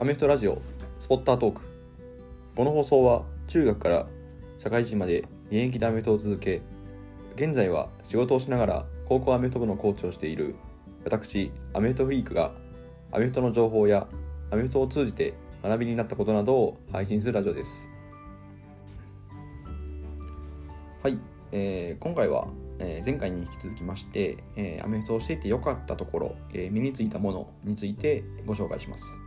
アメフトラジオスポッタートーク。この放送は中学から社会人まで現役でアメフトを続け現在は仕事をしながら高校アメフト部のコーチをしている私アメフトフリークがアメフトの情報やアメフトを通じて学びになったことなどを配信するラジオです。はい、えー今回は、えー前回に引き続きまして、えーアメフトをしていて良かったところ、えー身についたものについてご紹介します。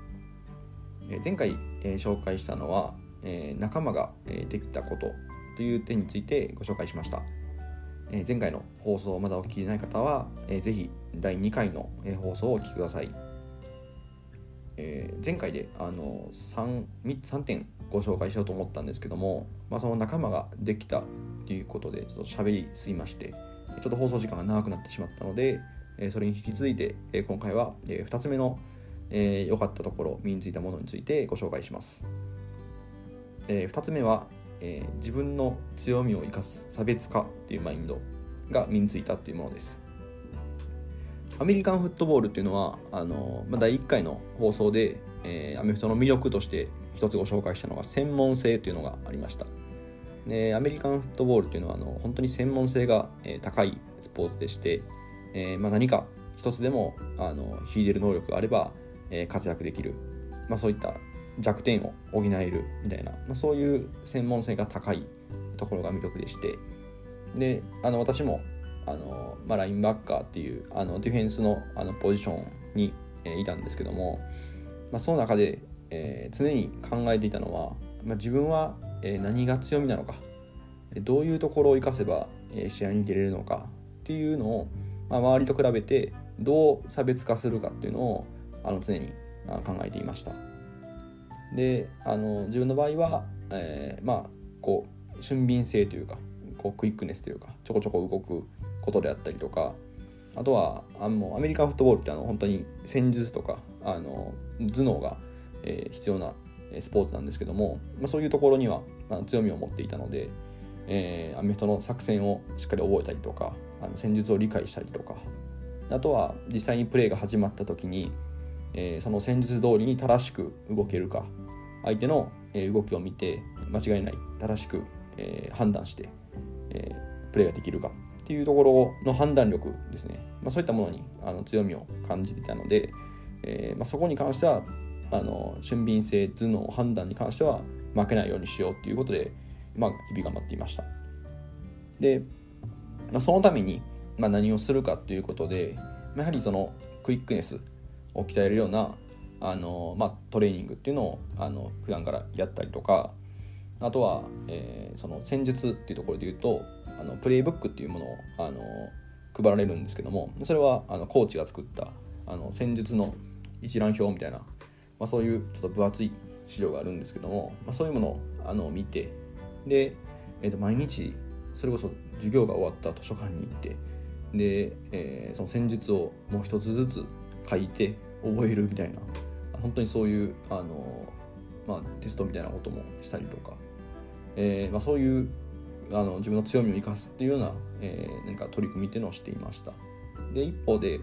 え前回、え紹介したのは、え仲間が、えできたことという点についてご紹介しました、え前回の放送をまだお聞きでない方は、えーぜひ第2回の、え放送をお聞きください、え前回であの 3, 3点ご紹介しようと思ったんですけども、まあ、その仲間ができたということでちょっと喋りすぎましてちょっと放送時間が長くなってしまったので、それに引き続いて、今回は、2つ目のえー良かったところ身についたものについてご紹介します、え2つ目は、えー自分の強みを生かす差別化っていうマインドが身についたっていうものです。アメリカンフットボールっていうのはあの、まあ、第1回の放送で、えーアメフトの魅力として一つご紹介したのが専門性というのがありました。でアメリカンフットボールっていうのはあの本当に専門性が、え高いスポーツでして、えーまあ、何か一つでもあの秀でる能力があれば、えー活躍できる、まあ、そういった弱点を補えるみたいな、まあ、そういう専門性が高いところが魅力でして。であの私もあの、まあ、ラインバッカーっていうあのディフェンスのあのポジションに、えーいたんですけども、まあ、その中で、えー常に考えていたのは、まあ、自分は、えー何が強みなのか。どういうところを生かせば、えー試合に出れるのかっていうのを、まあ、周りと比べてどう差別化するかっていうのをあの常に考えていました。であの自分の場合は、えーまあこう俊敏性というかこうクイックネスというかちょこちょこ動くことであったりとかあとはあのアメリカンフットボールってあの本当に戦術とかあの頭脳が、えー必要なスポーツなんですけども、まあ、そういうところには、まあ、強みを持っていたので、えーアメフトの作戦をしっかり覚えたりとかあの戦術を理解したりとかあとは実際にプレーが始まった時に、えーその戦術通りに正しく動けるか。相手のえー動きを見て間違いない正しく、えー判断して、えープレーができるか。っていうところの判断力ですね、まあ、そういったものにあの強みを感じてたので、えーまあ、そこに関してはあの俊敏性頭脳判断に関しては負けないようにしようっていうことで、まあ、日々頑張っていました。で、まあ、そのために、まあ、何をするかっていうことで、やはりそのクイックネスを鍛えるようなあの、まあ、トレーニングっていうのをあの普段からやったりとかあとは、えーその戦術っていうところで言うとあのプレイブックっていうものをあの配られるんですけどもそれはあのコーチが作ったあの戦術の一覧表みたいな、まあ、そういうちょっと分厚い資料があるんですけども、まあ、そういうものをあの見てで、えーと毎日それこそ授業が終わった図書館に行ってで、えーその戦術をもう一つずつ書いて覚えるみたいな。本当にそういうあの、まあ、テストみたいなこともしたりとか、えーまあ、そういうあの自分の強みを生かすっていうような、えー何か取り組みっていうのをしていました。で一方で、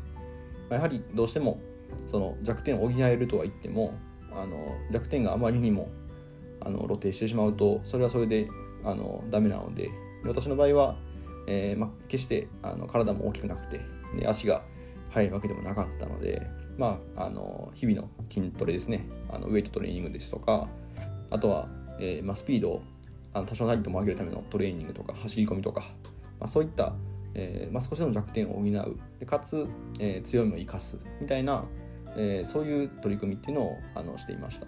まあやはりどうしてもその弱点を補えるとは言ってもあの弱点があまりにもあの露呈してしまうとそれはそれであのダメなので私の場合は、えーまあ、決してあの体も大きくなくてで足が速いわけでもなかったので、まあ、あの日々の筋トレですねあのウェイトトレーニングですとかあとは、えーまあ、スピードをあの多少なりとも上げるためのトレーニングとか走り込みとか、まあ、そういった、えーまあ、少しでも弱点を補うでかつ、えー強みを生かすみたいな、えーそういう取り組みっていうのをあのしていました。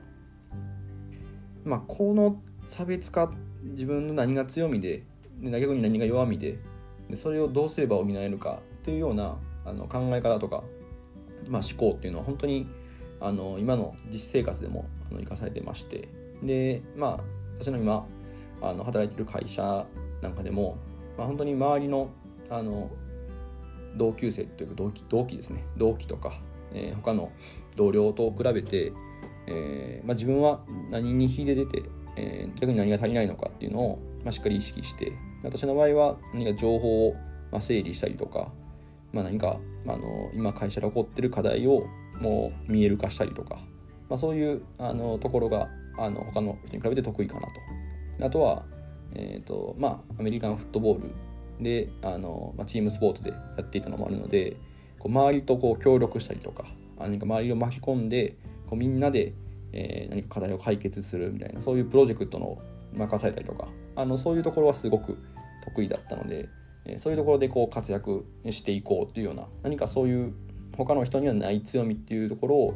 まあ、この差別化自分の何が強みでで逆に何が弱みででそれをどうすれば補えるかというようなあの考え方とか、まあ、思考っていうのは本当にあの今の実生活でもあの生かされてましてでまあ私の今あの働いてる会社なんかでも、まあ、本当に周りのあの同級生というか同期同期ですね。同期とか、えー他の同僚と比べて、えーまあ、自分は何に秀で出て、えー逆に何が足りないのかっていうのを、まあ、しっかり意識して私の場合は何か情報を、まあ、整理したりとか、まあ、何か、あ、の今会社で起こってる課題をもう見える化したりとか、まあ、そういうあのところがあの他の人に比べて得意かなと。あとは、えーとまあ、アメリカンフットボールであの、まあ、チームスポーツでやっていたのもあるのでこう周りとこう協力したりとか何か周りを巻き込んでこうみんなで、えー、何か課題を解決するみたいなそういうプロジェクトの任されたりとかあのそういうところはすごく得意だったので、そういうところでこう活躍していこうというような何かそういう他の人にはない強みっていうところを、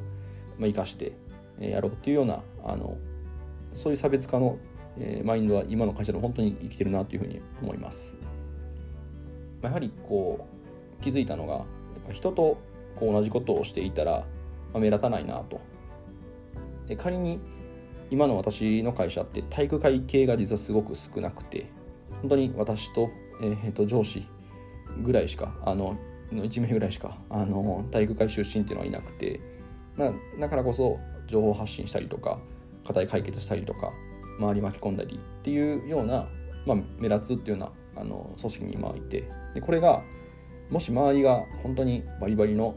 生かしてやろうっていうようなあのそういう差別化の、マインドは今の会社で本当に生きてるなというふうに思います。やはりこう気づいたのが人とこう同じことをしていたら、目立たないなと。で仮に今の私の会社って体育会系が実はすごく少なくて本当に私と,、えー、と上司ぐらいしかあの1名ぐらいしかあの体育会出身っていうのはいなくて、まあ、だからこそ情報発信したりとか課題解決したりとか周り巻き込んだりっていうような、まあ、目立つっていうようなあの組織に今いてでこれがもし周りが本当にバリバリの、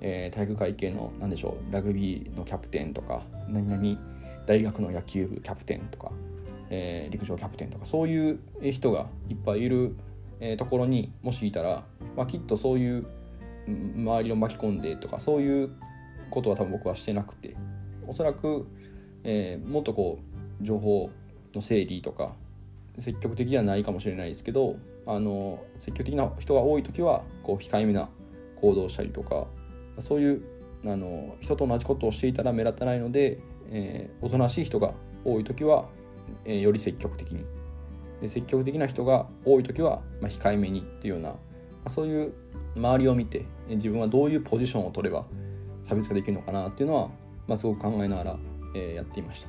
えー、体育会系の何でしょうラグビーのキャプテンとか何々大学の野球部キャプテンとか、えー、陸上キャプテンとかそういう人がいっぱいいる、えー、ところにもしいたら、まあ、きっとそういう周りを巻き込んでとかそういうことは多分僕はしてなくておそらく、えー、もっとこう情報の整理とか積極的ではないかもしれないですけどあの積極的な人が多い時はこう控えめな行動したりとかそういうあの人と同じことをしていたら目立たないので、えー、おとなしい人が多い時は、え、より積極的にで積極的な人が多い時は、ま、控えめにっていうような、まあ、そういう周りを見て自分はどういうポジションを取れば差別化できるのかなっていうのはまあ、すごく考えながら、え、やっていました。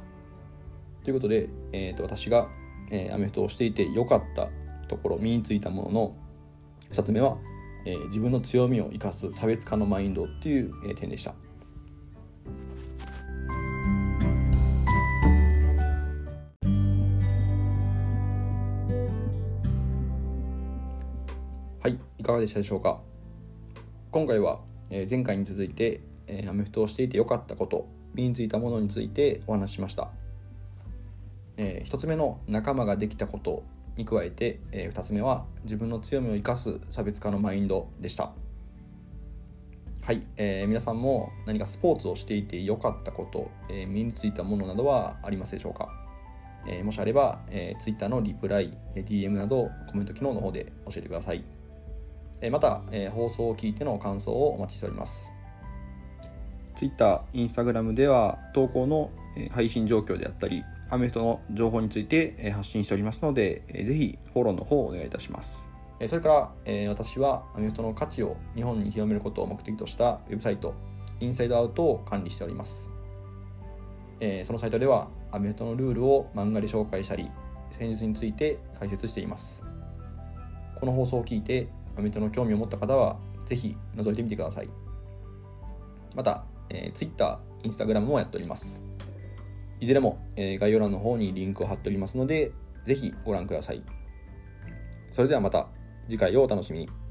ということで、えーと、私が、え、アメフトをしていて良かったところ身についたものの2つ目は、え、自分の強みを生かす差別化のマインドっていう、え、点でした。い、かがでしたでしょうか？今回は、えー、前回に続いて、えー、アメフトをしていて良かったこと身についたものについてお話ししました、えー、1つ目の仲間ができたことに加えて、えー、2つ目は自分の強みを生かす差別化のマインドでした。はい、えー、皆さんも何かスポーツをしていて良かったこと、えー、身についたものなどはありますでしょうか、えー、もしあれば、えー、Twitter のリプライ、DM などコメント機能の方で教えてください、また、えー、放送を聞いての感想をお待ちしております Twitter、Instagram では投稿の配信状況であったり、アメフトの情報について発信しておりますので、ぜひフォローの方をお願いいたします。それから、私はアメフトの価値を日本に広めることを目的としたウェブサイト、インサイドアウトを管理しております。そのサイトでは、アメフトのルールを漫画で紹介したり、戦術について解説しています。この放送を聞いて、アメフトの興味を持った方は、ぜひ覗いてみてください。また、えー、Twitter、Instagram もやっております。いずれも、えー、概要欄の方にリンクを貼っておりますので、ぜひご覧ください。それではまた次回をお楽しみに。